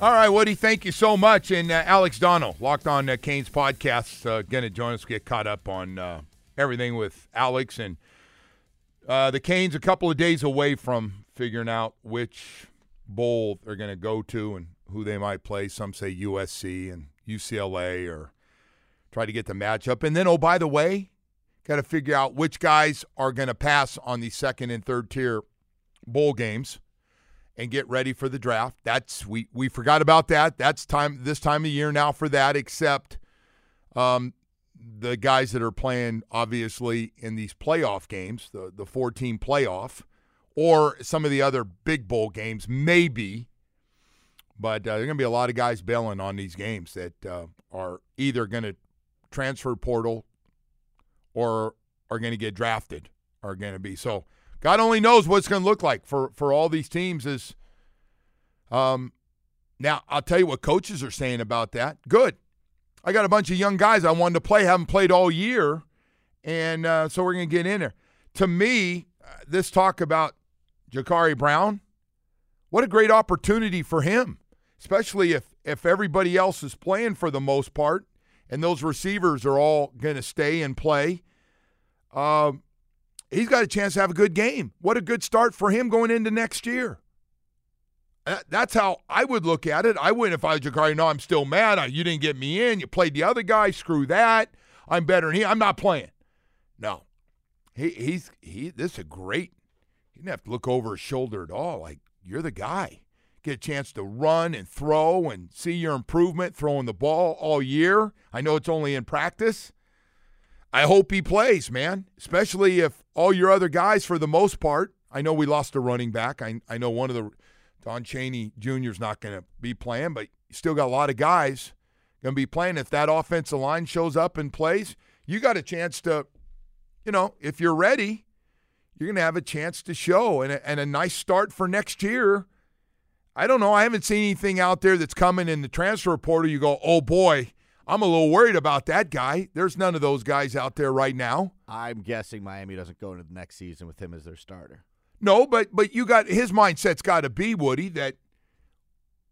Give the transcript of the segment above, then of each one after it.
All right, Woody, thank you so much. And uh, Alex Donno, Locked on uh, Canes podcast, uh, going to join us, to get caught up on uh, everything with Alex. And uh, the Canes a couple of days away from figuring out which bowl they're going to go to and who they might play. Some say USC and UCLA or try to get the matchup. And then, oh, by the way, got to figure out which guys are going to pass on the second and third tier bowl games and get ready for the draft. That's we we forgot about that. That's time this time of year now for that. Except um, the guys that are playing obviously in these playoff games, the the four team playoff, or some of the other big bowl games, maybe. But uh, there are going to be a lot of guys bailing on these games that uh, are either going to transfer portal or are going to get drafted. Are going to be so. God only knows what it's going to look like for for all these teams. Is um, now I'll tell you what coaches are saying about that. Good. I got a bunch of young guys I wanted to play, haven't played all year, and uh, so we're going to get in there. To me, uh, this talk about Jacurri Brown, what a great opportunity for him, especially if if everybody else is playing for the most part, and those receivers are all going to stay and play. Um, he's got a chance to have a good game. What a good start for him going into next year. That's how I would look at it. I wouldn't if I was Jacurri. No, I'm still mad. You didn't get me in. You played the other guy. Screw that. I'm better than he. I'm not playing. No, he he's he. This is a great. He didn't have to look over his shoulder at all. Like you're the guy. Get a chance to run and throw and see your improvement throwing the ball all year. I know it's only in practice. I hope he plays, man. Especially if all your other guys, for the most part, I know we lost a running back. I I know one of the Don Chaney Jr. is not going to be playing, but you still got a lot of guys going to be playing. If that offensive line shows up and plays, you got a chance to, you know, if you're ready, you're going to have a chance to show and a, and a nice start for next year. I don't know. I haven't seen anything out there that's coming in the transfer portal. You go, oh boy, I'm a little worried about that guy. There's none of those guys out there right now. I'm guessing Miami doesn't go into the next season with him as their starter. No, but but you got his mindset's got to be Woody that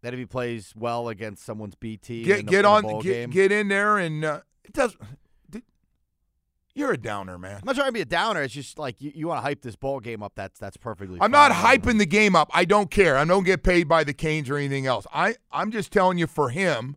that if he plays well against someone's BT, get get on get, get, in there and uh, it does. You're a downer, man. I'm not trying to be a downer. It's just like you, you want to hype this ball game up. That's that's perfectly. I'm fine. not hyping the game up. I don't care. I don't get paid by the Canes or anything else. I I'm just telling you for him.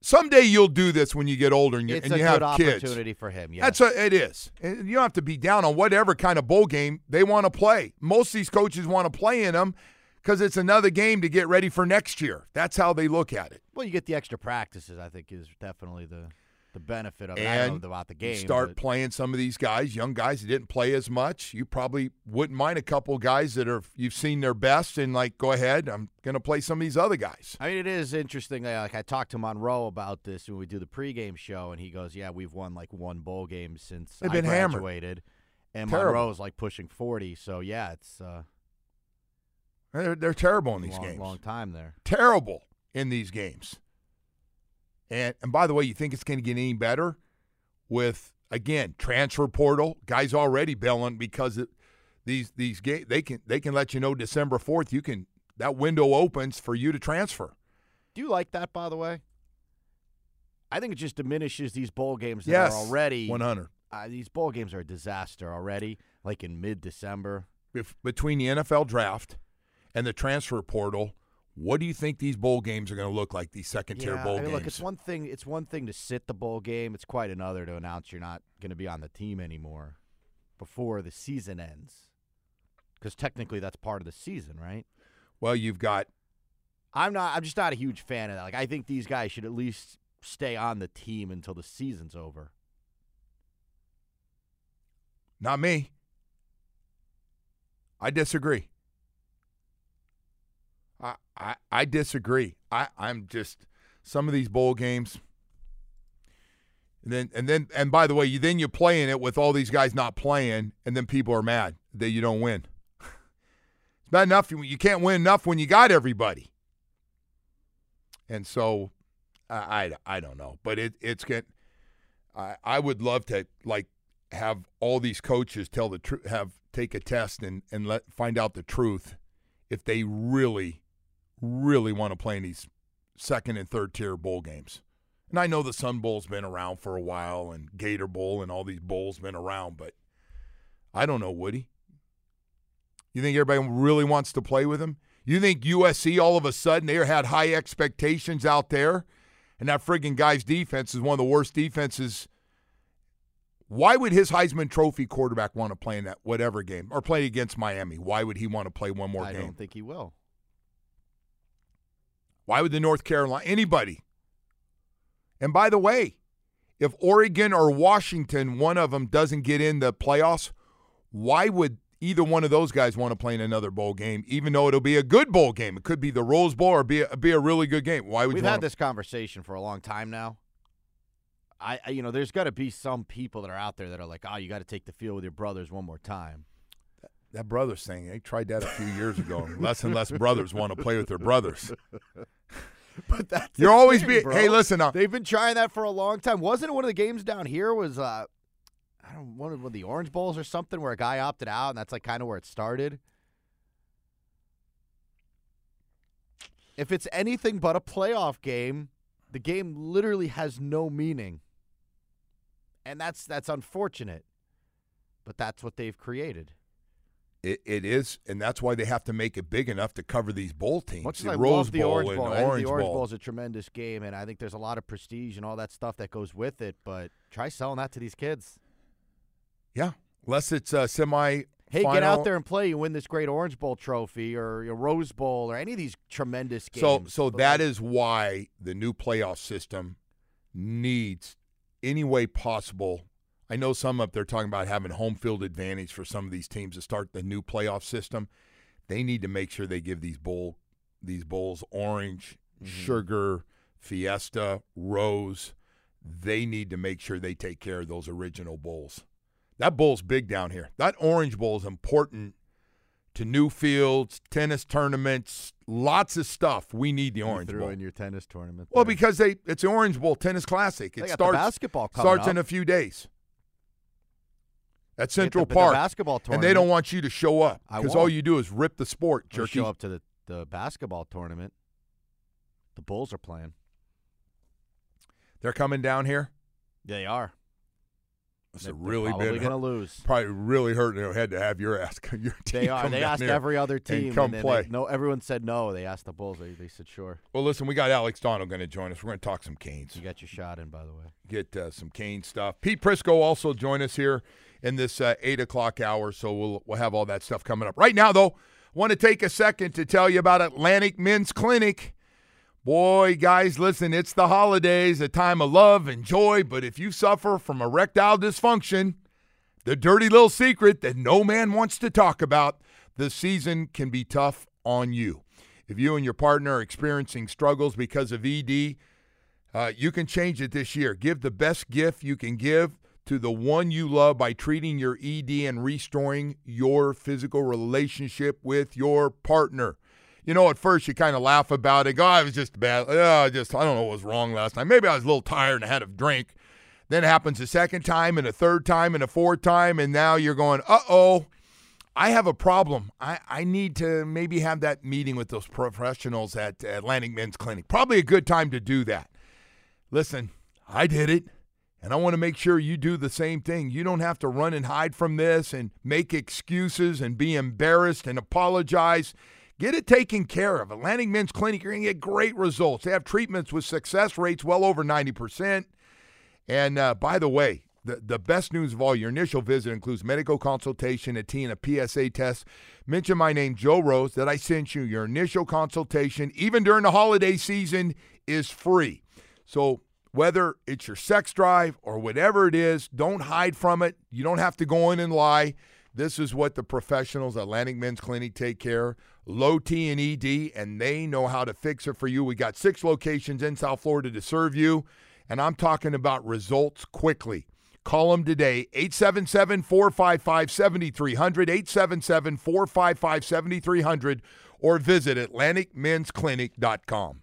Someday you'll do this when you get older and you, it's and you have kids. opportunity for him. That's a, it is. And you don't have to be down on whatever kind of bowl game they want to play. Most of these coaches want to play in them because it's another game to get ready for next year. That's how they look at it. Well, you get the extra practices. I think is definitely the the benefit of it. And I don't know about the game. Start but. playing some of these guys, young guys that didn't play as much. You probably wouldn't mind a couple guys that are you've seen their best and like, go ahead, I'm gonna play some of these other guys. I mean, it is interesting. Like I talked to Monroe about this when we do the pregame show, and he goes, "Yeah, we've won like one bowl game since They've I been graduated." Hammered. And terrible. Monroe's like pushing forty, so yeah, it's uh, they're, they're terrible in these long, games. Long time there. Terrible in these games. And and by the way, you think it's going to get any better? with again transfer portal guys already bailing because it, these these ga- they can they can let you know December fourth you can that window opens for you to transfer. Do you like that by the way? I think it just diminishes these bowl games that yes, are already one hundred. Uh, these bowl games are a disaster already. Like in mid December, between the NFL draft and the transfer portal, What do you think these bowl games are going to look like? These second tier Yeah, bowl I mean, games. Look, it's one thing. It's one thing to sit the bowl game. It's quite another to announce you're not going to be on the team anymore before the season ends. Because technically, that's part of the season, right? well, you've got I'm not. I'm just not a huge fan of that. Like, I think these guys should at least stay on the team until the season's over. not me. I disagree. I I, I disagree. I I'm just some of these bowl games. And then and then and by the way, you then you're playing it with all these guys not playing, and then people are mad that you don't win. it's not enough. You you can't win enough when you got everybody. And so, I I, I don't know, but it it's get. I I would love to like have all these coaches tell the truth, have take a test and and let find out the truth if they really, really want to play in these second and third tier bowl games. And I know the Sun Bowl's been around for a while, and Gator Bowl and all these bowls been around, but I don't know, Woody. You think everybody really wants to play with him? You think USC all of a sudden they had high expectations out there, and that friggin' guy's defense is one of the worst defenses. Why would his Heisman Trophy quarterback want to play in that whatever game or play against Miami? Why would he want to play one more I game? I don't think he will. Why would the North Carolina anybody? And by the way, if Oregon or Washington, one of them doesn't get in the playoffs, why would either one of those guys want to play in another bowl game, even though it'll be a good bowl game? It could be the Rose Bowl or be a, be a really good game. Why would We've you had want this conversation for a long time now. I, I you know, there's got to be some people that are out there that are like, oh, you got to take the field with your brothers one more time. that brothers thing? They tried that a few years ago. less and less brothers want to play with their brothers. But that's You're always thing, be. bro. Hey, listen. They've been trying that for a long time. Wasn't it one of the games down here? Was uh, I don't one of the Orange Bowls or something where a guy opted out, and that's like kind of where it started. If it's anything but a playoff game, the game literally has no meaning, and that's that's unfortunate. But that's what they've created. It, it is, and that's why they have to make it big enough to cover these bowl teams. Much the I Rose the Bowl Orange Bowl, the I think Orange the Orange Bowl. Bowl is a tremendous game, and I think there's a lot of prestige and all that stuff that goes with it. But try selling that to these kids. Yeah, unless it's a semi. Hey, get out there and play. You win this great Orange Bowl trophy or your Rose Bowl or any of these tremendous So, games. so But, that like, is why the new playoff system needs any way possible. I know some up there talking about having home field advantage for some of these teams to start the new playoff system. They need to make sure they give these bowl these bowls orange, Mm-hmm. sugar, fiesta, rose. They need to make sure they take care of those original bowls. That bowl's big down here. That orange bowl is important to new fields, tennis tournaments, lots of stuff. We need the orange bowl. in your tennis tournament. Well, because they it's the Orange Bowl Tennis Classic. It starts basketball starts in a few days at Central the, the Park, basketball and they don't want you to show up because all you do is rip the sport, jerky. show up to the, the basketball tournament. The Bulls are playing. They're coming down here. They are. It's really big. probably going to lose. probably really hurting their head to have your ass. Your team They are. come They asked every other team. come play. They, no, everyone said no. They asked the Bulls. They, they said sure. Well, listen, we got Alex Donno going to join us. We're going to talk some Canes. You got your shot in, by the way. get uh, some Kane stuff. Pete Prisco also join us here in this uh, eight o'clock hour, so we'll we'll have all that stuff coming up. Right now, though, want to take a second to tell you about Atlantic Men's Clinic. Boy, guys, listen, it's the holidays, a time of love and joy, but if you suffer from erectile dysfunction, the dirty little secret that no man wants to talk about, the season can be tough on you. If you and your partner are experiencing struggles because of ED, uh, you can change it this year. Give the best gift you can give to the one you love by treating your ED and restoring your physical relationship with your partner. You know, at first you kind of laugh about it. Go, I was just bad. Oh, just I don't know what was wrong last night. Maybe I was a little tired and had a drink. Then it happens a second time and a third time and a fourth time, and now you're going, uh oh, I have a problem. I, I need to maybe have that meeting with those professionals at Atlantic Men's Clinic. Probably a good time to do that. Listen, I did it, and I want to make sure you do the same thing. You don't have to run and hide from this and make excuses and be embarrassed and apologize. Get it taken care of. Atlantic Men's Clinic, you're going to get great results. They have treatments with success rates well over 90%. And uh, by the way, the, the best news of all, your initial visit includes medical consultation, a T, and a PSA test. Mention my name, Joe Rose, that I sent you. Your initial consultation, even during the holiday season, is free. So whether it's your sex drive or whatever it is, don't hide from it. You don't have to go in and lie. This is what the professionals Atlantic Men's Clinic take care. Low T and ED, and they know how to fix it for you. We got six locations in South Florida to serve you, and I'm talking about results quickly. Call them today, 877 455 7300, 877 455 7300, or visit AtlanticMen'sClinic.com.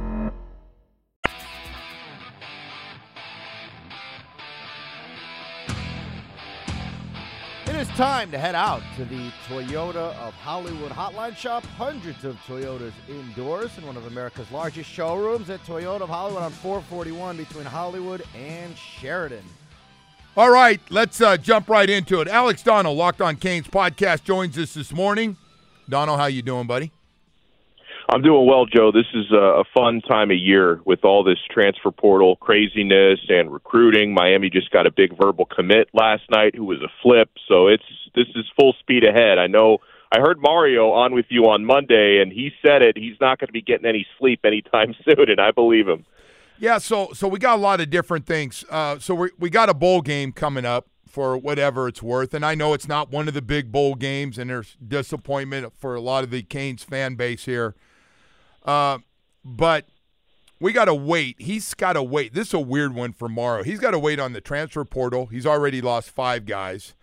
is time to head out to the Toyota of Hollywood Hotline Shop. Hundreds of Toyotas indoors in one of America's largest showrooms at Toyota of Hollywood on 441 between Hollywood and Sheridan. All right, let's uh, jump right into it. Alex Donno, Locked on Canes podcast, joins us this morning. Donno, how you doing, buddy? I'm doing well, Joe. This is a fun time of year with all this transfer portal craziness and recruiting. Miami just got a big verbal commit last night, who was a flip. So it's this is full speed ahead. I know. I heard Mario on with you on Monday, and he said it. He's not going to be getting any sleep anytime soon, and I believe him. Yeah, so so we got a lot of different things. Uh, so we we got a bowl game coming up for whatever it's worth, and I know it's not one of the big bowl games, and there's disappointment for a lot of the Canes fan base here. Uh, but we got to wait. He's got to wait. This is a weird one for Morrow. He's got to wait on the transfer portal. He's already lost five guys.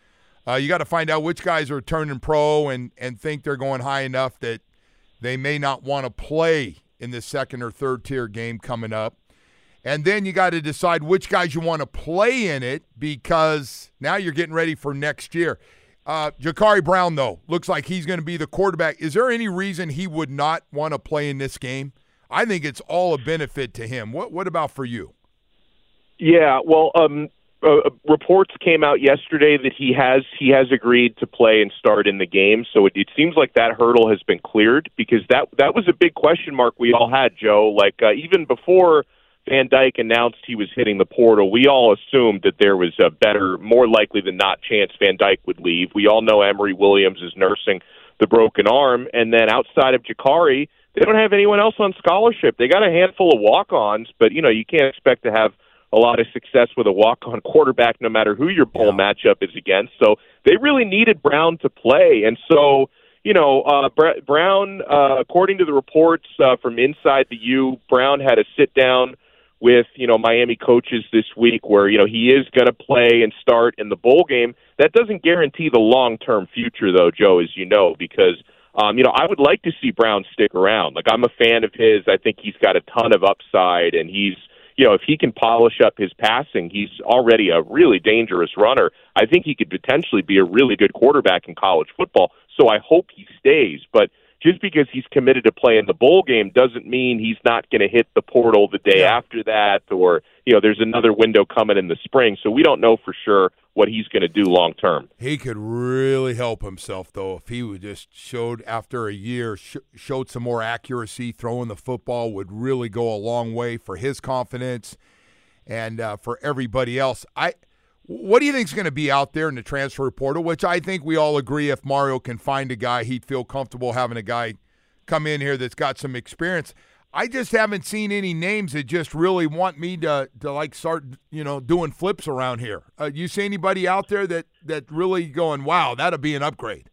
Uh, you got to find out which guys are turning pro and, and think they're going high enough that they may not want to play in the second or third tier game coming up. And then you got to decide which guys you want to play in it because now you're getting ready for next year. Uh, Jacurri Brown, though, looks like he's going to be the quarterback. Is there any reason he would not want to play in this game? I think it's all a benefit to him. What What about for you? Yeah, well, um, uh, reports came out yesterday that he has he has agreed to play and start in the game. So it, it seems like that hurdle has been cleared because that that was a big question mark we all had, Joe. Like uh, even before Van Dyke announced he was hitting the portal, we all assumed that there was a better, more likely than not chance Van Dyke would leave. We all know Emory Williams is nursing the broken arm, and then outside of Jacurri, they don't have anyone else on scholarship. They got a handful of walk-ons, but you know you can't expect to have a lot of success with a walk-on quarterback, no matter who your bowl yeah. matchup is against. So they really needed Brown to play, and so you know, uh, Brown, uh, according to the reports uh, from inside the U, Brown had a sit down with you know Miami coaches this week, where you know he is going to play and start in the bowl game. That doesn't guarantee the long term future, though, Joe, as you know, because um, you know I would like to see Brown stick around. Like I'm a fan of his. I think he's got a ton of upside, and he's you know if he can polish up his passing, he's already a really dangerous runner. I think he could potentially be a really good quarterback in college football. So I hope he stays, but just because he's committed to play in the bowl game doesn't mean he's not going to hit the portal the day after that, or you know, there's another window coming in the spring. So we don't know for sure what he's going to do long term. He could really help himself, though, if he would just showed after a year, sh- showed some more accuracy, throwing the football would really go a long way for his confidence and uh, for everybody else. I, what do you think is going to be out there in the transfer portal? Which I think we all agree, if Mario can find a guy, he'd feel comfortable having a guy come in here that's got some experience. I just haven't seen any names that just really want me to to like start you know doing flips around here. Uh, you see anybody out there that that really going, wow, that'll be an upgrade?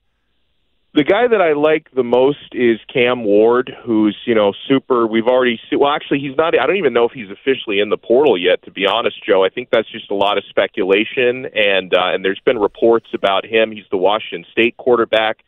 The guy that I like the most is Cam Ward, who's you know super. We've already well, actually, he's not. I don't even know if he's officially in the portal yet. To be honest, Joe, I think that's just a lot of speculation, and uh, and there's been reports about him. He's the Washington State quarterback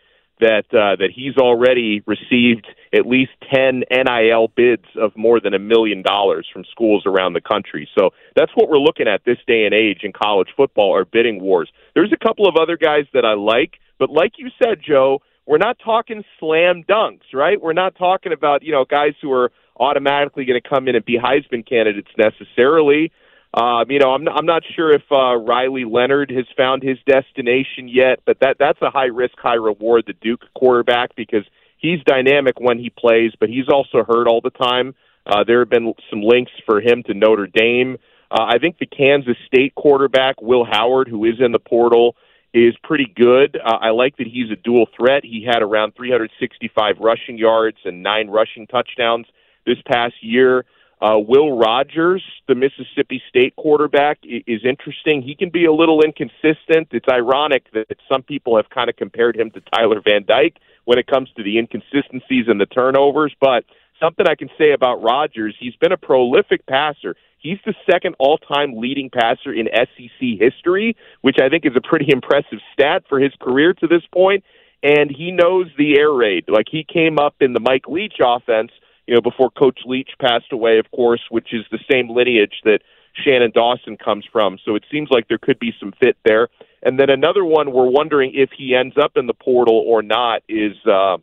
that uh, that he's already received at least ten NIL bids of more than a million dollars from schools around the country. So that's what we're looking at this day and age in college football are bidding wars. There's a couple of other guys that I like, but like you said, Joe, we're not talking slam dunks, right? We're not talking about you know guys who are automatically going to come in and be Heisman candidates necessarily. Um, you know, I'm I'm not sure if uh, Riley Leonard has found his destination yet, but that that's a high risk, high reward. The Duke quarterback because he's dynamic when he plays, but he's also hurt all the time. Uh, there have been some links for him to Notre Dame. Uh, I think the Kansas State quarterback Will Howard, who is in the portal, is pretty good. Uh, I like that he's a dual threat. He had around 365 rushing yards and nine rushing touchdowns this past year. Uh, Will Rogers, the Mississippi State quarterback, is interesting. He can be a little inconsistent. It's ironic that some people have kind of compared him to Tyler Van Dyke when it comes to the inconsistencies and the turnovers. But something I can say about Rogers, he's been a prolific passer. He's the second all-time leading passer in SEC history, which I think is a pretty impressive stat for his career to this point. And he knows the air raid. Like he came up in the Mike Leach offense you know, before Coach Leach passed away, of course, which is the same lineage that Shannon Dawson comes from. So it seems like there could be some fit there. And then another one we're wondering if he ends up in the portal or not is uh,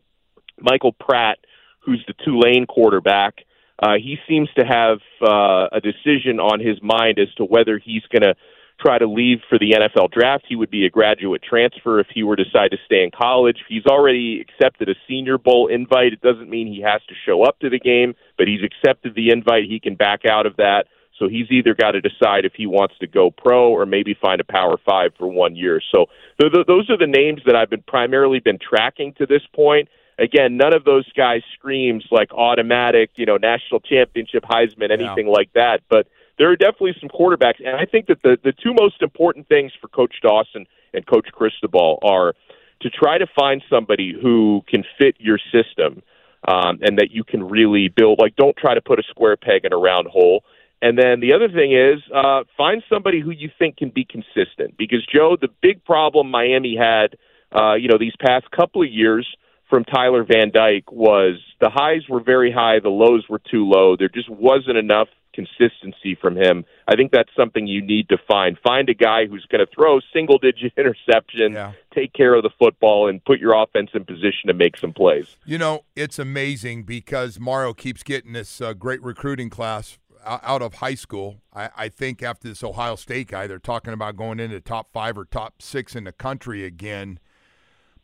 Michael Pratt, who's the Tulane quarterback. Uh, he seems to have uh, a decision on his mind as to whether he's going to try to leave for the NFL draft. He would be a graduate transfer if he were to decide to stay in college. He's already accepted a Senior Bowl invite. It doesn't mean he has to show up to the game, but he's accepted the invite. He can back out of that. So he's either got to decide if he wants to go pro or maybe find a Power Five for one year. So th- th- those are the names that I've been primarily been tracking to this point. Again, none of those guys screams like automatic, you know, national championship, Heisman, anything like that. But there are definitely some quarterbacks, and I think that the the two most important things for Coach Dawson and Coach Cristobal are to try to find somebody who can fit your system um, and that you can really build. Like, don't try to put a square peg in a round hole. And then the other thing is uh, find somebody who you think can be consistent. Because Joe, the big problem Miami had, uh, you know, these past couple of years from Tyler Van Dyke was the highs were very high, the lows were too low. There just wasn't enough consistency from him. I think that's something you need to find. Find a guy who's going to throw single digit interception, Yeah. take care of the football, and put your offense in position to make some plays. You know, it's amazing because Mario keeps getting this uh, great recruiting class out of high school. I, I think after this Ohio State guy, they're talking about going into top five or top six in the country again.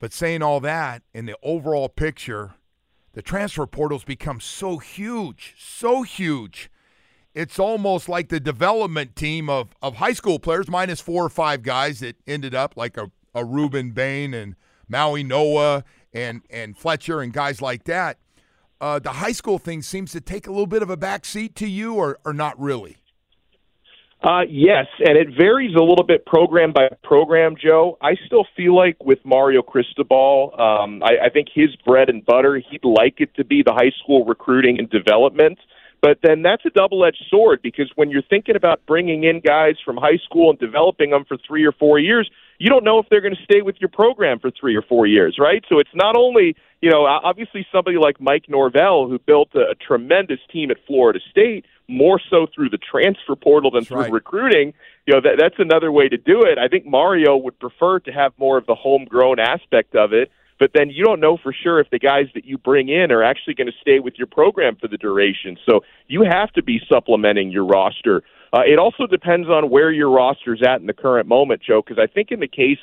But saying all that, in the overall picture, the transfer portal's become so huge, so huge. It's almost like the development team of, of high school players, minus four or five guys that ended up like a, a Rueben Bain and Mauigoa and, and Fletcher and guys like that. Uh, the high school thing seems to take a little bit of a back seat to you, or, or not really? Uh, yes, and it varies a little bit program by program, Joe. I still feel like with Mario Cristobal, um, I, I think his bread and butter, he'd like it to be the high school recruiting and development. But then that's a double edged sword because when you're thinking about bringing in guys from high school and developing them for three or four years, you don't know if they're going to stay with your program for three or four years, right? So it's not only, you know, obviously somebody like Mike Norvell who built a, a tremendous team at Florida State, more so through the transfer portal than That's through right. recruiting. You know, that, that's another way to do it. I think Mario would prefer to have more of the homegrown aspect of it. but then you don't know for sure if the guys that you bring in are actually going to stay with your program for the duration. So you have to be supplementing your roster. Uh, it also depends on where your roster's at in the current moment, Joe. Because I think in the case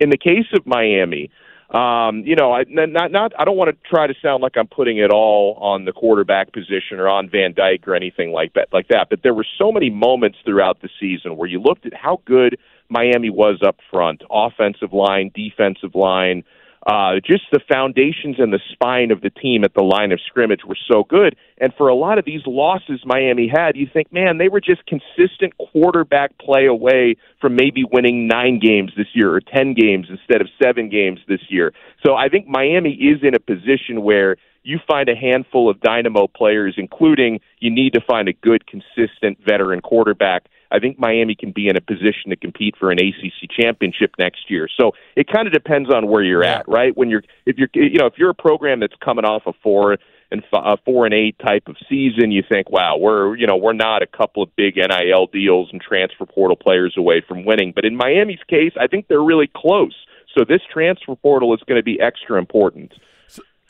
in the case of Miami, um, you know, I not not I don't want to try to sound like I'm putting it all on the quarterback position or on Van Dyke or anything like that like that, but there were so many moments throughout the season where you looked at how good Miami was up front, offensive line, defensive line, uh, just the foundations and the spine of the team at the line of scrimmage were so good. And for a lot of these losses Miami had, you think, man, they were just consistent quarterback play away from maybe winning nine games this year or 10 games instead of seven games this year. So I think Miami is in a position where you find a handful of dynamo players, including you need to find a good, consistent veteran quarterback I think Miami can be in a position to compete for an ACC championship next year. So it kind of depends on where you're at, right? When you're if you're you know if you're a program that's coming off a four and a four and eight type of season, you think, wow, we're you know we're not a couple of big NIL deals and transfer portal players away from winning. But in Miami's case, I think they're really close. So this transfer portal is going to be extra important.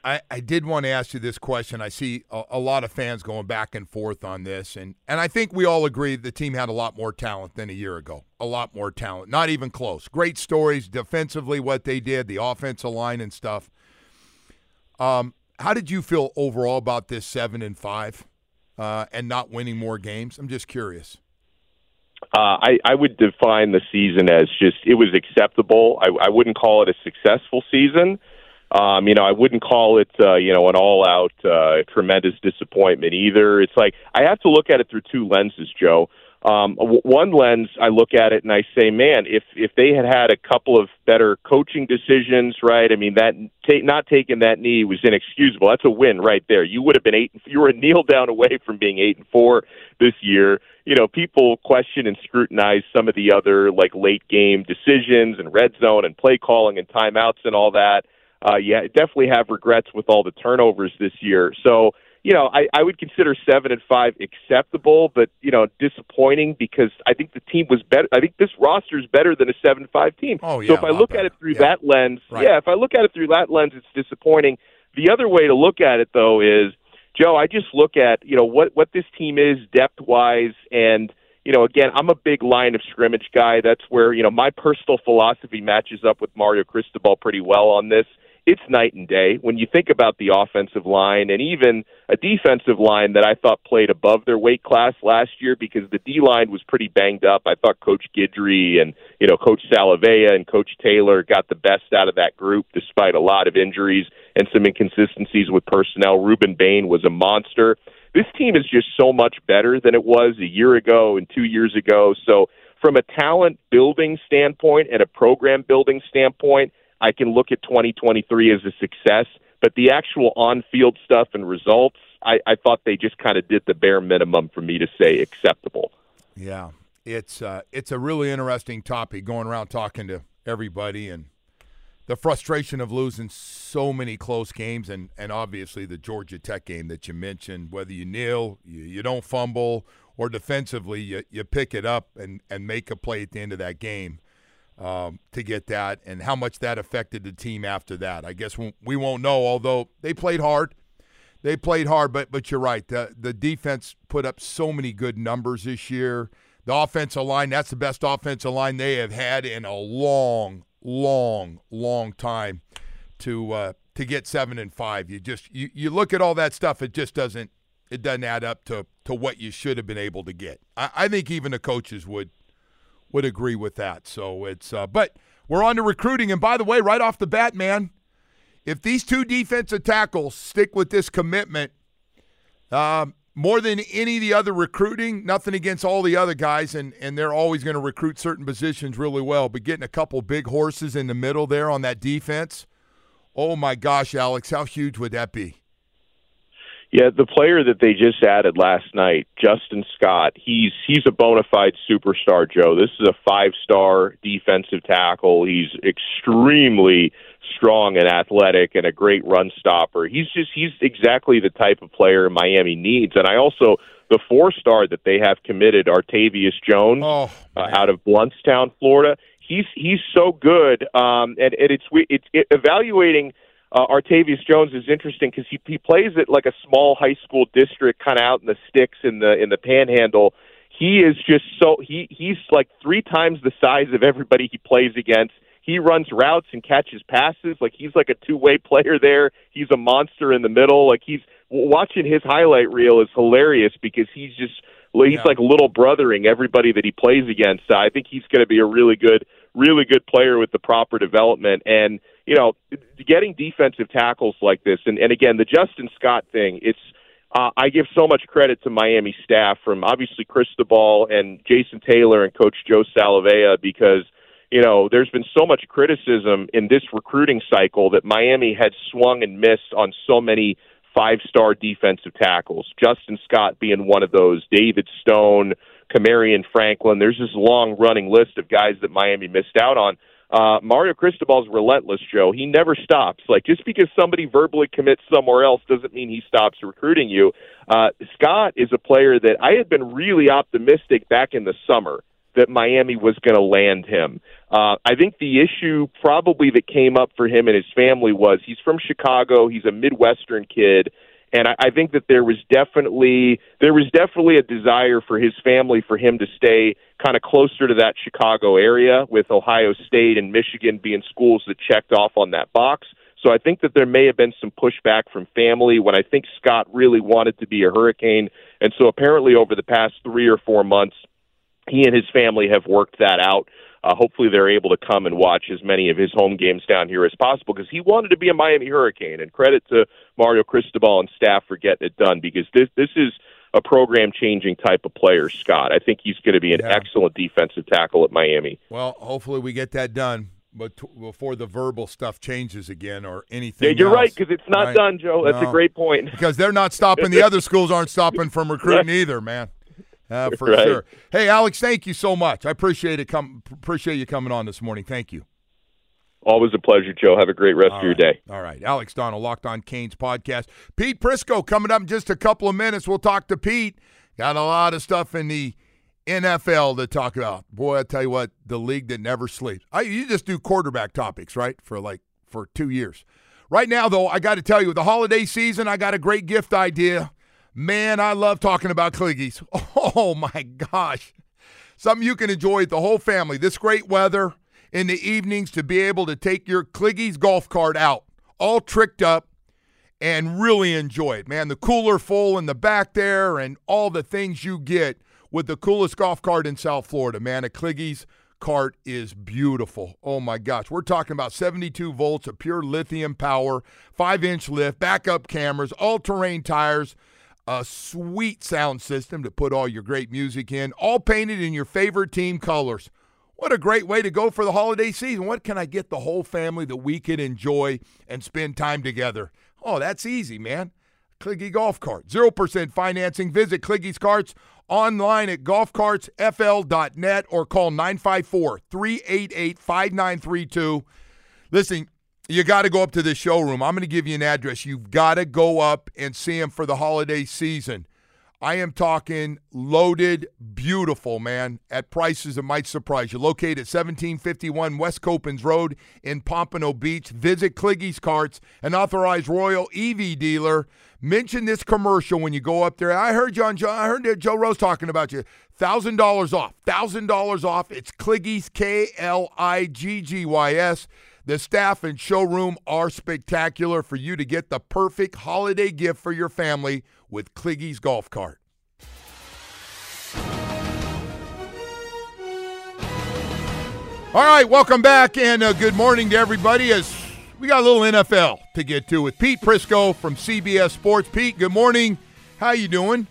I, I did want to ask you this question. I see a, a, lot of fans going back and forth on this, and, and I think we all agree the team had a lot more talent than a year ago. A lot more talent. Not even close. Great stories defensively, what they did, the offensive line and stuff. Um, how did you feel overall about this seven and five uh, and not winning more games? I'm just curious. Uh, I, I would define the season as just it was acceptable. I, I wouldn't call it a successful season. Um, you know, I wouldn't call it, uh, you know, an all-out uh, tremendous disappointment either. It's like I have to look at it through two lenses, Joe. Um, one lens, I look at it and I say, man, if if they had had a couple of better coaching decisions, right? I mean, that ta- not taking that knee was inexcusable. That's a win right there. You would have been eight. You were a kneel down away from being eight and four this year. You know, people question and scrutinize some of the other like late game decisions and red zone and play calling and timeouts and all that uh, yeah, definitely have regrets with all the turnovers this year. So, you know, I, I would consider seven and five acceptable, but you know, disappointing because I think the team was better. I think this roster is better than a seven five team. Oh yeah. So if I look better. at it through yeah. that lens, right. yeah, if I look at it through that lens, it's disappointing. The other way to look at it though is, Joe, I just look at you know what what this team is depth wise and you know, again, I'm a big line of scrimmage guy. That's where, you know, my personal philosophy matches up with Mario Cristobal pretty well on this it's night and day when you think about the offensive line and even a defensive line that I thought played above their weight class last year because the D line was pretty banged up. I thought Coach Guidry and you know Coach Salavea and Coach Taylor got the best out of that group despite a lot of injuries and some inconsistencies with personnel. Rueben Bain was a monster. This team is just so much better than it was a year ago and two years ago. So from a talent building standpoint and a program building standpoint, I can look at 2023 as a success, but the actual on-field stuff and results, I, I thought they just kind of did the bare minimum for me to say acceptable. Yeah, it's uh, it's a really interesting topic going around talking to everybody and the frustration of losing so many close games and, and obviously the Georgia Tech game that you mentioned, whether you kneel, you, you don't fumble, or defensively you, you pick it up and, and make a play at the end of that game um, to get that and how much that affected the team after that. I guess we won't know, although they played hard. They played hard, but but you're right. The the defense put up so many good numbers this year. The offensive line, that's the best offensive line they have had in a long, long, long time to uh, to get seven and five. You just you, you look at all that stuff, it just doesn't it doesn't add up to to what you should have been able to get. I, I think even the coaches would would agree with that. So it's, uh, but we're on to recruiting. And by the way, right off the bat, man, if these two defensive tackles stick with this commitment, um, more than any of the other recruiting, nothing against all the other guys, and, and they're always going to recruit certain positions really well. But getting a couple big horses in the middle there on that defense, oh my gosh, Alex, how huge would that be? Yeah, the player that they just added last night, Justin Scott, he's he's a bona fide superstar, Joe. This is a five star defensive tackle. He's extremely strong and athletic and a great run stopper. He's just he's exactly the type of player Miami needs. And I also the four star that they have committed, Artavius Jones, oh, uh, out of Blountstown, Florida. He's he's so good, um, and, and it's it's it, evaluating uh, Artavius Jones is interesting because he he plays at like a small high school district, kind of out in the sticks in the in the Panhandle. He is just so he he's like three times the size of everybody he plays against. He runs routes and catches passes like he's like a two way player there. He's a monster in the middle. Like he's watching his highlight reel is hilarious because he's just he's Yeah. like little brothering everybody that he plays against. I think he's going to be a really good really good player with the proper development and you know getting defensive tackles like this and and again the Justin Scott thing it's uh, I give so much credit to Miami staff from obviously Cristobal and Jason Taylor and coach Joe Salavea because you know there's been so much criticism in this recruiting cycle that Miami had swung and missed on so many five star defensive tackles Justin Scott being one of those David Stone Kamarion Franklin. There's this long running list of guys that Miami missed out on. Uh, Mario Cristobal's relentless, Joe. He never stops. Like just because somebody verbally commits somewhere else doesn't mean he stops recruiting you. Uh, Scott is a player that I had been really optimistic back in the summer that Miami was going to land him. Uh, I think the issue probably that came up for him and his family was he's from Chicago. He's a Midwestern kid and I, I think that there was definitely there was definitely a desire for his family for him to stay kind of closer to that Chicago area, with Ohio State and Michigan being schools that checked off on that box. So I think that there may have been some pushback from family when I think Scott really wanted to be a Hurricane, and so apparently over the past three or four months, he and his family have worked that out. Uh, hopefully, they're able to come and watch as many of his home games down here as possible because he wanted to be a Miami Hurricane. And credit to Mario Cristobal and staff for getting it done because this this is a program changing type of player, Scott. I think he's going to be an Yeah. excellent defensive tackle at Miami. Well, hopefully we get that done, but before the verbal stuff changes again or anything. Yeah, you're else. right because it's not Right. done, Joe. That's No. a great point. because they're not stopping. The other schools aren't stopping from recruiting either, man. Uh, for Right. sure. Hey, Alex, thank you so much. I appreciate it. Come, appreciate you coming on this morning. Thank you. Always a pleasure, Joe. Have a great rest All of your right. day. All right. Alex Donno, Locked on Canes podcast. Pete Prisco coming up in just a couple of minutes. We'll talk to Pete. Got a lot of stuff in the NFL to talk about. Boy, I tell you what, the league that never sleeps. I, you just do quarterback topics, right? For like for two years. Right now, though, I got to tell you, the holiday season, I got a great gift idea. Man, I love talking about Kliggy's. Oh my gosh. Something you can enjoy with the whole family. This great weather in the evenings to be able to take your Kliggy's golf cart out, all tricked up, and really enjoy it. Man, the cooler full in the back there and all the things you get with the coolest golf cart in South Florida. Man, a Kliggy's cart is beautiful. Oh my gosh. We're talking about 72 volts of pure lithium power, 5 inch lift, backup cameras, all terrain tires a sweet sound system to put all your great music in, all painted in your favorite team colors. What a great way to go for the holiday season. What can I get the whole family that we can enjoy and spend time together? Oh, that's easy, man. Kliggy Golf Cart. 0% financing. Visit Kliggy's Carts online at golfcartsfl.net or call 954 388 5932. Listen, you got to go up to the showroom. I'm going to give you an address. You've got to go up and see them for the holiday season. I am talking loaded, beautiful, man, at prices that might surprise you. Located at 1751 West Copans Road in Pompano Beach. Visit Kliggy's Carts, an authorized Royal EV dealer. Mention this commercial when you go up there. I heard John. I heard Joe Rose talking about you. Thousand dollars off. Thousand dollars off. It's Kliggy's K L I G G Y S. The staff and showroom are spectacular for you to get the perfect holiday gift for your family with Kliggy's Golf Cart. All right, welcome back and uh, good morning to everybody. As we got a little NFL to get to with Pete Prisco from CBS Sports. Pete, good morning. How you doing?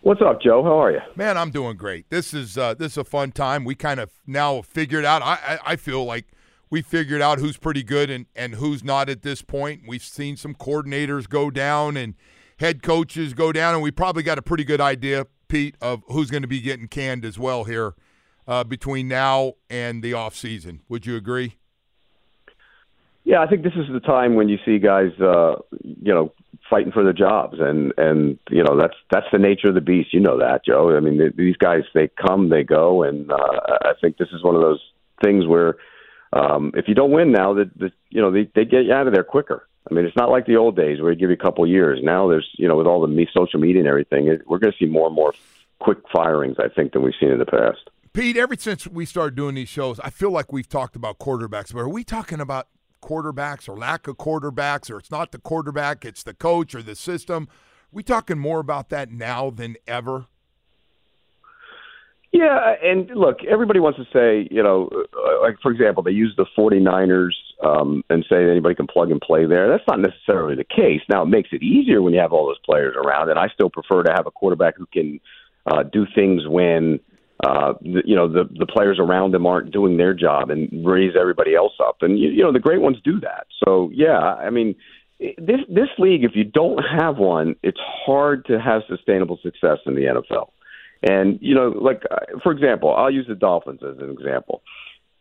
What's up, Joe? How are you? Man, I'm doing great. This is uh, this is a fun time. We kind of now figured out. I, I I feel like we figured out who's pretty good and and who's not at this point. We've seen some coordinators go down and head coaches go down, and we probably got a pretty good idea, Pete, of who's going to be getting canned as well here uh, between now and the off season. Would you agree? Yeah, I think this is the time when you see guys, uh, you know, fighting for their jobs, and and you know that's that's the nature of the beast. You know that, Joe. I mean, th- these guys they come, they go, and uh, I think this is one of those things where um, if you don't win now, that the, you know they they get you out of there quicker. I mean, it's not like the old days where they give you a couple years. Now there's you know with all the me- social media and everything, it, we're going to see more and more quick firings, I think, than we've seen in the past. Pete, ever since we started doing these shows, I feel like we've talked about quarterbacks, but are we talking about quarterbacks or lack of quarterbacks, or it's not the quarterback, it's the coach or the system? Are we talking more about that now than ever? Yeah, and look, everybody wants to say, you know, uh, like for example, they use the 49ers um, and say anybody can plug and play there. That's not necessarily the case. Now, it makes it easier when you have all those players around, and I still prefer to have a quarterback who can uh, do things when uh, the, you know the the players around them aren't doing their job and raise everybody else up. And you, you know the great ones do that. So yeah, I mean this this league, if you don't have one, it's hard to have sustainable success in the NFL. And you know, like uh, for example, I'll use the Dolphins as an example.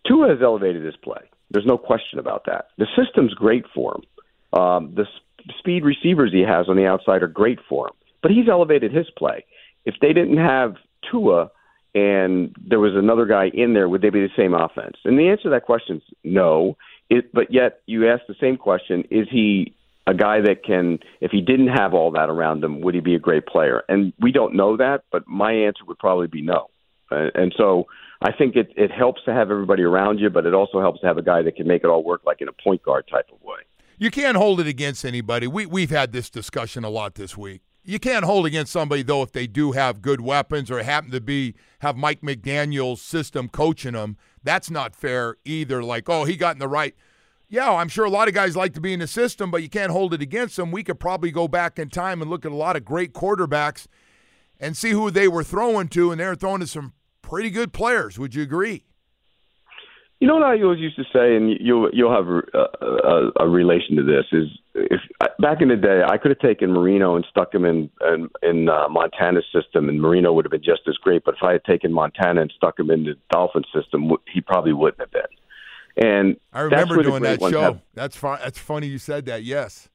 Tua has elevated his play. There's no question about that. The system's great for him. Um, the sp- speed receivers he has on the outside are great for him. But he's elevated his play. If they didn't have Tua and there was another guy in there, would they be the same offense? And the answer to that question is no. It, but yet you ask the same question: Is he a guy that can, if he didn't have all that around him, would he be a great player? And we don't know that, but my answer would probably be no. And so I think it, it helps to have everybody around you, but it also helps to have a guy that can make it all work like in a point guard type of way. You can't hold it against anybody. We we've had this discussion a lot this week. You can't hold against somebody though if they do have good weapons or happen to be have Mike McDaniel's system coaching them. That's not fair either. Like, oh, he got in the right. Yeah, I'm sure a lot of guys like to be in the system, but you can't hold it against them. We could probably go back in time and look at a lot of great quarterbacks and see who they were throwing to, and they're throwing to some pretty good players. Would you agree? You know what I always used to say, and you'll you'll have a, a, a relation to this is if back in the day I could have taken Marino and stuck him in in, in uh, Montana's system, and Marino would have been just as great. But if I had taken Montana and stuck him in the Dolphin system, he probably wouldn't have been. And I remember doing that show. That's fun. That's funny you said that. Yes.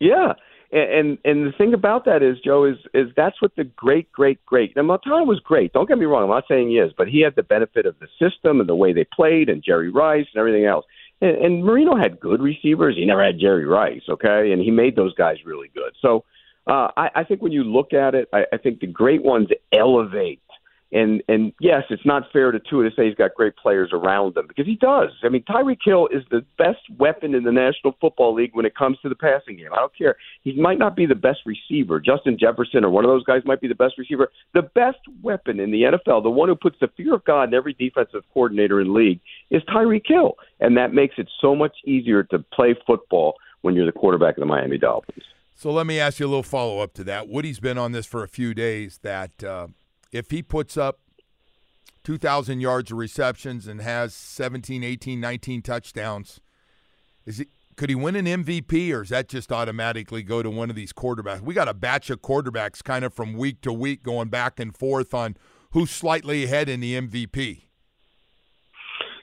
Yeah, and and the thing about that is, Joe, is is that's what the great, great, great. Now Montana was great. Don't get me wrong. I'm not saying he is, but he had the benefit of the system and the way they played, and Jerry Rice and everything else. And, and Marino had good receivers. He never had Jerry Rice, okay, and he made those guys really good. So uh, I, I think when you look at it, I, I think the great ones elevate and and yes, it's not fair to Tua to say he's got great players around him because he does. I mean, Tyreek Hill is the best weapon in the National Football League when it comes to the passing game. I don't care. He might not be the best receiver. Justin Jefferson or one of those guys might be the best receiver. The best weapon in the NFL, the one who puts the fear of God in every defensive coordinator in league, is Tyreek Hill, and that makes it so much easier to play football when you're the quarterback of the Miami Dolphins. So let me ask you a little follow up to that. Woody's been on this for a few days. That uh, if he puts up 2,000 yards of receptions and has 17, 18, 19 touchdowns, is he, could he win an MVP or is that just automatically go to one of these quarterbacks? We got a batch of quarterbacks kind of from week to week going back and forth on who's slightly ahead in the MVP.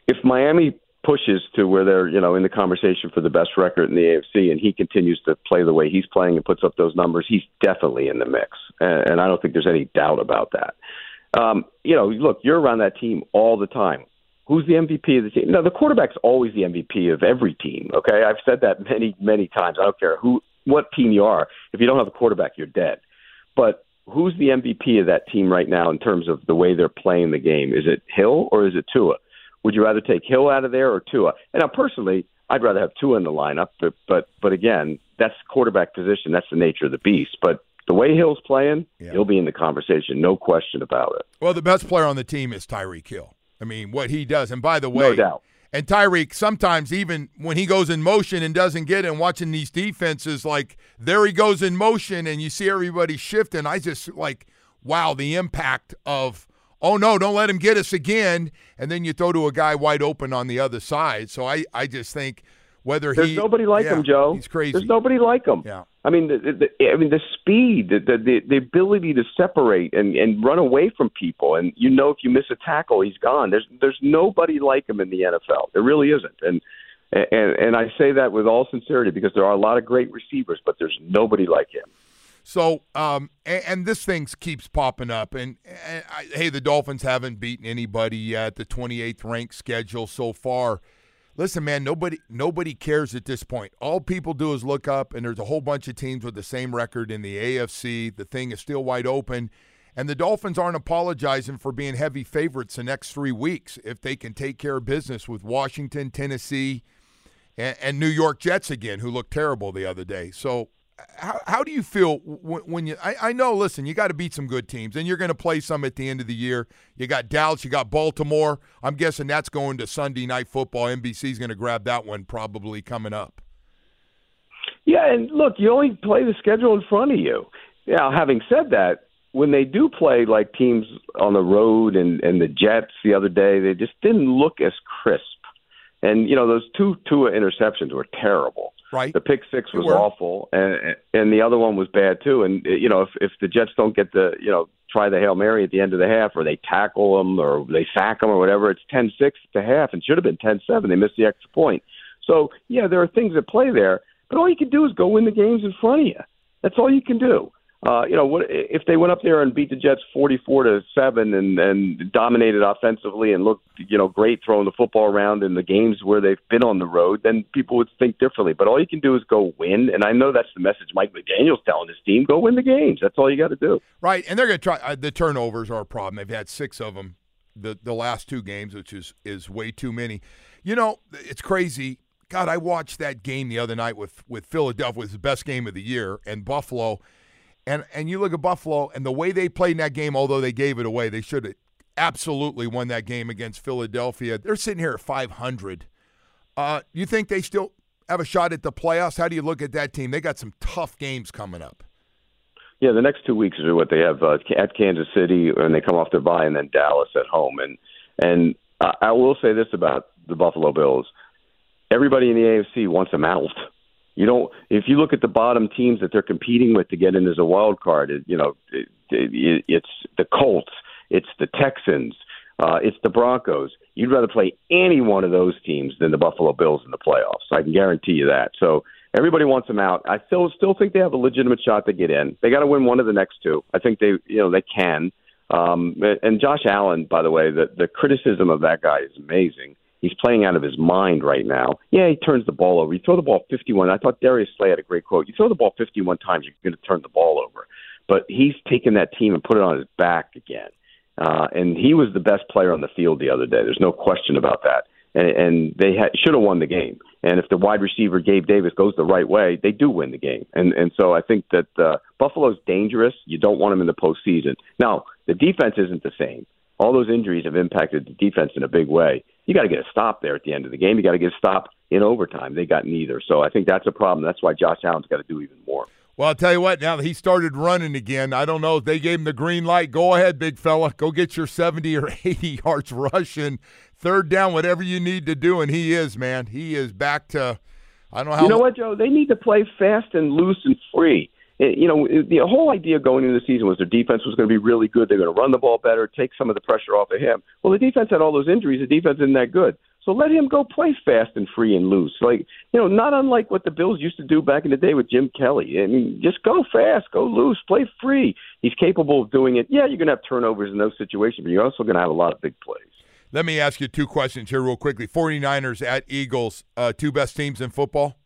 If Miami pushes to where they're, you know, in the conversation for the best record in the AFC and he continues to play the way he's playing and puts up those numbers, he's definitely in the mix. And, and I don't think there's any doubt about that. Um, you know, look, you're around that team all the time. Who's the MVP of the team? No, the quarterback's always the MVP of every team. Okay, I've said that many, many times. I don't care who, what team you are. If you don't have a quarterback, you're dead. But who's the MVP of that team right now in terms of the way they're playing the game? Is it Hill or is it Tua? Would you rather take Hill out of there or Tua? And now, personally, I'd rather have Tua in the lineup. But but but again, that's quarterback position. That's the nature of the beast. But the way Hill's playing, yeah. he'll be in the conversation, no question about it. Well, the best player on the team is Tyreek Hill. I mean, what he does, and by the way, no doubt. And Tyreek, sometimes even when he goes in motion and doesn't get it, and watching these defenses, like there he goes in motion, and you see everybody shifting. I just like, wow, the impact of, oh no, don't let him get us again, and then you throw to a guy wide open on the other side. So I, I just think whether he there's he, nobody like yeah, him, Joe. He's crazy. There's nobody like him. Yeah. I mean, the, the, I mean, the speed, the, the the ability to separate and and run away from people, and you know, if you miss a tackle, he's gone. There's there's nobody like him in the NFL. There really isn't, and and and I say that with all sincerity because there are a lot of great receivers, but there's nobody like him. So, um, and, and, this thing keeps popping up. And, and I, hey, the Dolphins haven't beaten anybody yet. The 28th ranked schedule so far. Listen, man, nobody nobody cares at this point. All people do is look up, and there's a whole bunch of teams with the same record in the AFC. The thing is still wide open. And the Dolphins aren't apologizing for being heavy favorites the next three weeks if they can take care of business with Washington, Tennessee, and, and New York Jets again, who looked terrible the other day. So, how, how do you feel when, when you? I, I know, listen, you got to beat some good teams, and you're going to play some at the end of the year. You got Dallas, you got Baltimore. I'm guessing that's going to Sunday Night Football. NBC's going to grab that one probably coming up. Yeah, and look, you only play the schedule in front of you. Now, having said that, when they do play like teams on the road and and the Jets the other day, they just didn't look as crisp. And you know those two two interceptions were terrible. Right. The pick six was awful, and and the other one was bad too. And you know if if the Jets don't get the you know try the hail mary at the end of the half, or they tackle them, or they sack them, or whatever, it's ten six to half, and should have been ten seven. They missed the extra point. So yeah, there are things at play there, but all you can do is go win the games in front of you. That's all you can do uh, you know, what if they went up there and beat the Jets forty-four to seven and and dominated offensively and looked, you know, great throwing the football around in the games where they've been on the road, then people would think differently. But all you can do is go win, and I know that's the message Mike McDaniel's telling his team: go win the games. That's all you got to do. Right, and they're going to try. Uh, the turnovers are a problem. They've had six of them the the last two games, which is is way too many. You know, it's crazy. God, I watched that game the other night with with Philadelphia. It was the best game of the year, and Buffalo and and you look at Buffalo and the way they played in that game, although they gave it away, they should have absolutely won that game against Philadelphia. They're sitting here at 500. Uh, you think they still have a shot at the playoffs? How do you look at that team? They got some tough games coming up. Yeah, the next two weeks are what they have uh, at Kansas City, and they come off their bye, and then Dallas at home. And and I will say this about the Buffalo Bills: everybody in the AFC wants them out. You don't. If you look at the bottom teams that they're competing with to get in as a wild card, it, you know, it, it, it's the Colts, it's the Texans, uh, it's the Broncos. You'd rather play any one of those teams than the Buffalo Bills in the playoffs. I can guarantee you that. So everybody wants them out. I still still think they have a legitimate shot to get in. They got to win one of the next two. I think they you know they can. Um, and Josh Allen, by the way, the the criticism of that guy is amazing. He's playing out of his mind right now. Yeah, he turns the ball over. You throw the ball 51. I thought Darius Slay had a great quote. You throw the ball 51 times, you're going to turn the ball over. But he's taken that team and put it on his back again. Uh, and he was the best player on the field the other day. There's no question about that. And, and they ha- should have won the game. And if the wide receiver Gabe Davis goes the right way, they do win the game. And and so I think that uh, Buffalo's dangerous. You don't want them in the postseason. Now the defense isn't the same. All those injuries have impacted the defense in a big way you got to get a stop there at the end of the game. You got to get a stop in overtime. They got neither. So I think that's a problem. That's why Josh Allen's got to do even more. Well, I'll tell you what, now that he started running again, I don't know if they gave him the green light. Go ahead, big fella. Go get your 70 or 80 yards rushing. Third down, whatever you need to do. And he is, man. He is back to, I don't know how. You know what, Joe? They need to play fast and loose and free you know, the whole idea going into the season was their defense was going to be really good. They're going to run the ball better, take some of the pressure off of him. Well, the defense had all those injuries. The defense isn't that good. So let him go play fast and free and loose. Like, you know, not unlike what the Bills used to do back in the day with Jim Kelly. I mean, just go fast, go loose, play free. He's capable of doing it. Yeah, you're going to have turnovers in those situations, but you're also going to have a lot of big plays. Let me ask you two questions here, real quickly. 49ers at Eagles, uh, two best teams in football?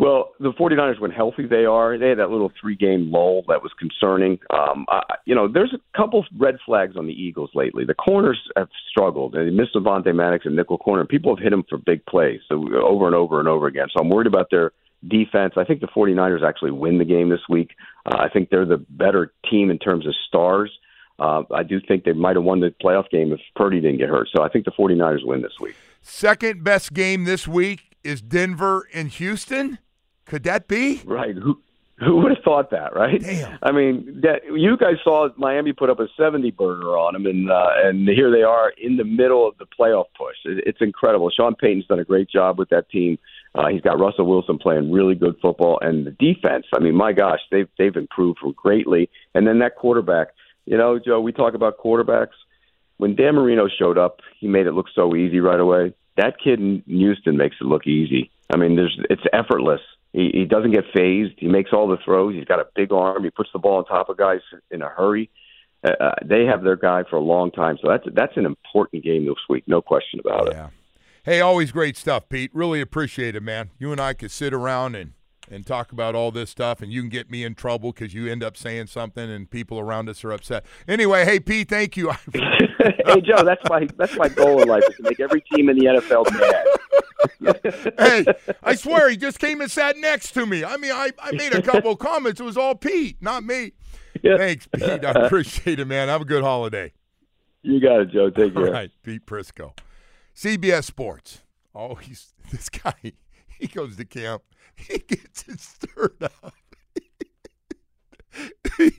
Well, the 49ers, when healthy they are, they had that little three game lull that was concerning. Um, I, you know, there's a couple red flags on the Eagles lately. The corners have struggled, they missed Avonte Maddox and nickel corner. People have hit them for big plays so over and over and over again. So I'm worried about their defense. I think the 49ers actually win the game this week. Uh, I think they're the better team in terms of stars. Uh, I do think they might have won the playoff game if Purdy didn't get hurt. So I think the 49ers win this week. Second best game this week is Denver and Houston. Could that be? Right. Who who would have thought that, right? Damn. I mean, that you guys saw Miami put up a 70 burger on them, and uh, and here they are in the middle of the playoff push. It, it's incredible. Sean Payton's done a great job with that team. Uh, he's got Russell Wilson playing really good football, and the defense. I mean, my gosh, they've they've improved greatly. And then that quarterback. You know, Joe, we talk about quarterbacks. When Dan Marino showed up, he made it look so easy right away. That kid in Houston makes it look easy. I mean, there's it's effortless He, he doesn't get fazed. He makes all the throws. He's got a big arm. He puts the ball on top of guys in a hurry. Uh, uh, they have their guy for a long time, so that's that's an important game this week, no question about yeah. it. Hey, always great stuff, Pete. Really appreciate it, man. You and I could sit around and and talk about all this stuff, and you can get me in trouble because you end up saying something, and people around us are upset. Anyway, hey Pete, thank you. hey Joe, that's my that's my goal in life is to make every team in the NFL mad. hey, I swear he just came and sat next to me. I mean, I, I made a couple comments. It was all Pete, not me. Yeah. Thanks, Pete. I appreciate it, man. Have a good holiday. You got it, Joe. Take care. All right, Pete Prisco. CBS Sports. Oh, he's this guy. He goes to camp he gets it stirred up. Did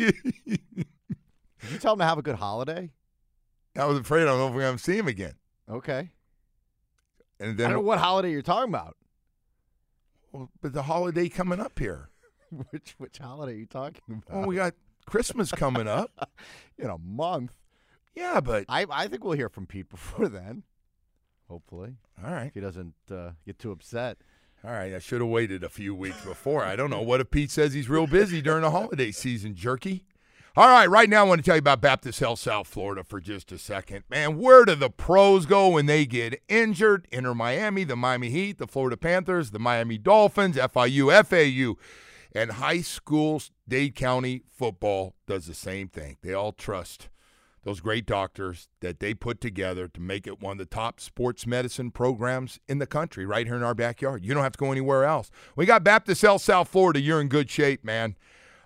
you tell him to have a good holiday? I was afraid I don't know if we're going to see him again. Okay. And then I don't know what holiday you're talking about. Well, but the holiday coming up here. which which holiday are you talking about? Well, we got Christmas coming up in a month. Yeah, but I I think we'll hear from Pete before then. Hopefully. All right. If he doesn't uh, get too upset. All right, I should have waited a few weeks before. I don't know. What if Pete says he's real busy during the holiday season, jerky? All right, right now I want to tell you about Baptist Health South Florida for just a second. Man, where do the pros go when they get injured? Inter Miami, the Miami Heat, the Florida Panthers, the Miami Dolphins, FIU, FAU, and high school Dade County football does the same thing. They all trust those great doctors that they put together to make it one of the top sports medicine programs in the country right here in our backyard. You don't have to go anywhere else. We got Baptist Health South Florida. You're in good shape, man.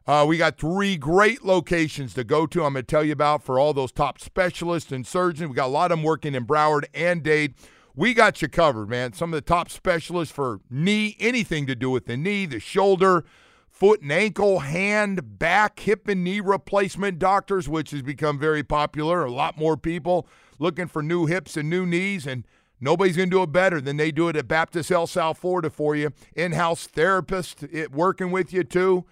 Uh, we got three great locations to go to. I'm going to tell you about for all those top specialists and surgeons. We got a lot of them working in Broward and Dade. We got you covered, man. Some of the top specialists for knee, anything to do with the knee, the shoulder, foot and ankle, hand, back, hip, and knee replacement doctors, which has become very popular. A lot more people looking for new hips and new knees, and nobody's going to do it better than they do it at Baptist Health South Florida for you. In house therapist it, working with you, too.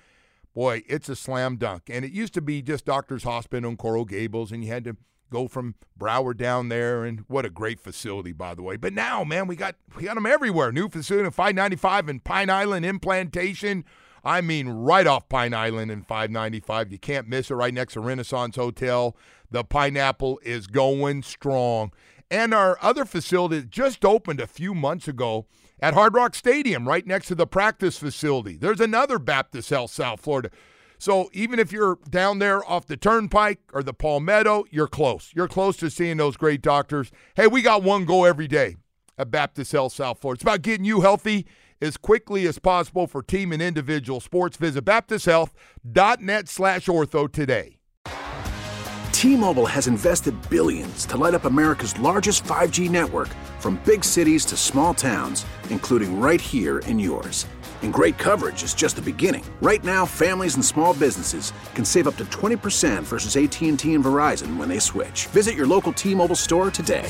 Boy, it's a slam dunk. And it used to be just Doctors Hospital in Coral Gables, and you had to go from Broward down there, and what a great facility, by the way. But now, man, we got we got them everywhere. New facility in 595 in Pine Island, in Plantation, I mean, right off Pine Island in 595. You can't miss it right next to Renaissance Hotel. The pineapple is going strong. And our other facility just opened a few months ago at Hard Rock Stadium, right next to the practice facility. There's another Baptist Health South Florida. So even if you're down there off the turnpike or the Palmetto, you're close. You're close to seeing those great doctors. Hey, we got one go every day at Baptist Health South Florida. It's about getting you healthy as quickly as possible for team and individual sports. Visit baptisthealth.net slash ortho today. T-Mobile has invested billions to light up America's largest 5G network from big cities to small towns, including right here in yours. And great coverage is just the beginning. Right now, families and small businesses can save up to 20% versus AT&T and Verizon when they switch. Visit your local T-Mobile store today.